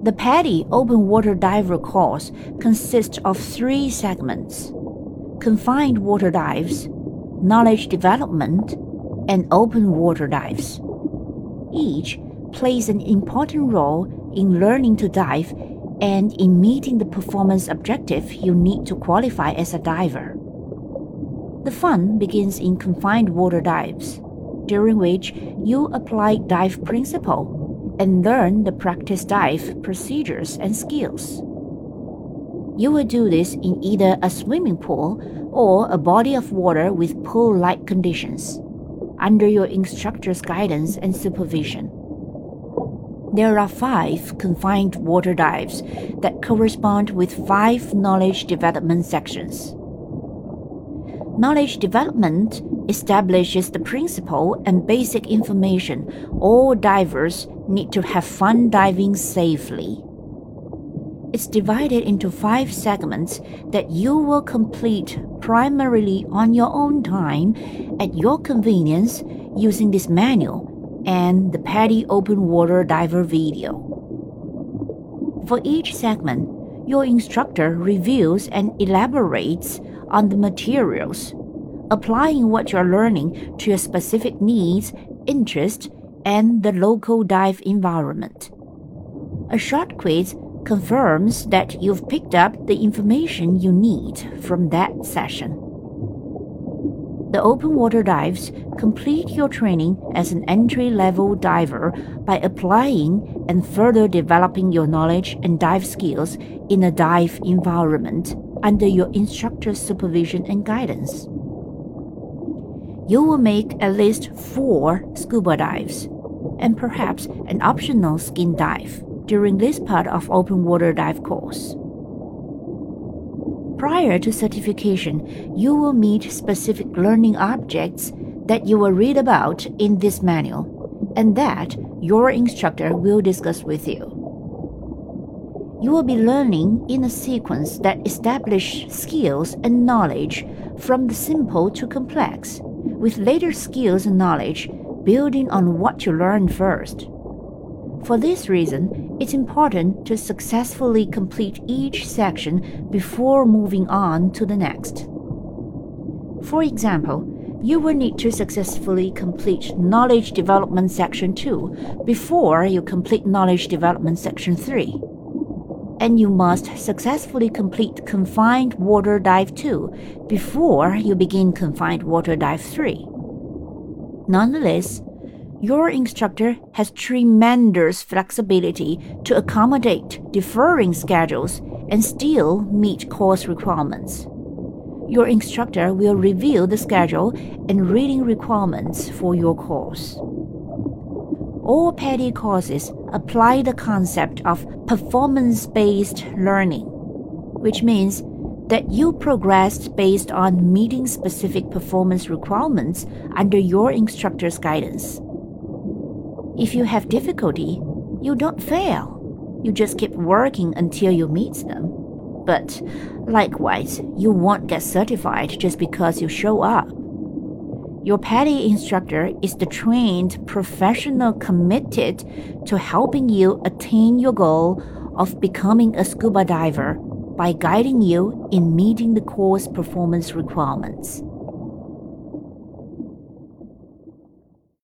The PADI Open Water Diver course consists of three segments confined water dives, knowledge development, and open water dives. Each plays an important role in learning to dive and in meeting the performance objective you need to qualify as a diver. The fun begins in confined water dives, during which you apply dive principle and learn the practice dive procedures and skills. You will do this in either a swimming pool or a body of water with pool like conditions, under your instructor's guidance and supervision. There are five confined water dives that correspond with five knowledge development sections. Knowledge development establishes the principle and basic information all divers need to have fun diving safely. It's divided into five segments that you will complete primarily on your own time at your convenience using this manual and the PADI Open Water Diver video. For each segment, your instructor reviews and elaborates on the materials, applying what you're learning to your specific needs, interests, and the local dive environment. A short quiz confirms that you've picked up the information you need from that session. The open water dives complete your training as an entry level diver by applying and further developing your knowledge and dive skills in a dive environment under your instructor's supervision and guidance. You will make at least four scuba dives and perhaps an optional skin dive during this part of open water dive course. Prior to certification, you will meet specific learning objects that you will read about in this manual and that your instructor will discuss with you. You will be learning in a sequence that establish skills and knowledge from the simple to complex, with later skills and knowledge building on what you learned first. For this reason, it's important to successfully complete each section before moving on to the next. For example, you will need to successfully complete Knowledge Development Section 2 before you complete Knowledge Development Section 3. And you must successfully complete Confined Water Dive 2 before you begin Confined Water Dive 3. Nonetheless, your instructor has tremendous flexibility to accommodate differing schedules and still meet course requirements. Your instructor will review the schedule and reading requirements for your course. All PADI courses apply the concept of performance based learning, which means that you progress based on meeting specific performance requirements under your instructor's guidance. If you have difficulty, you don't fail. You just keep working until you meet them. But likewise, you won't get certified just because you show up. Your PADI instructor is the trained professional committed to helping you attain your goal of becoming a scuba diver by guiding you in meeting the course performance requirements.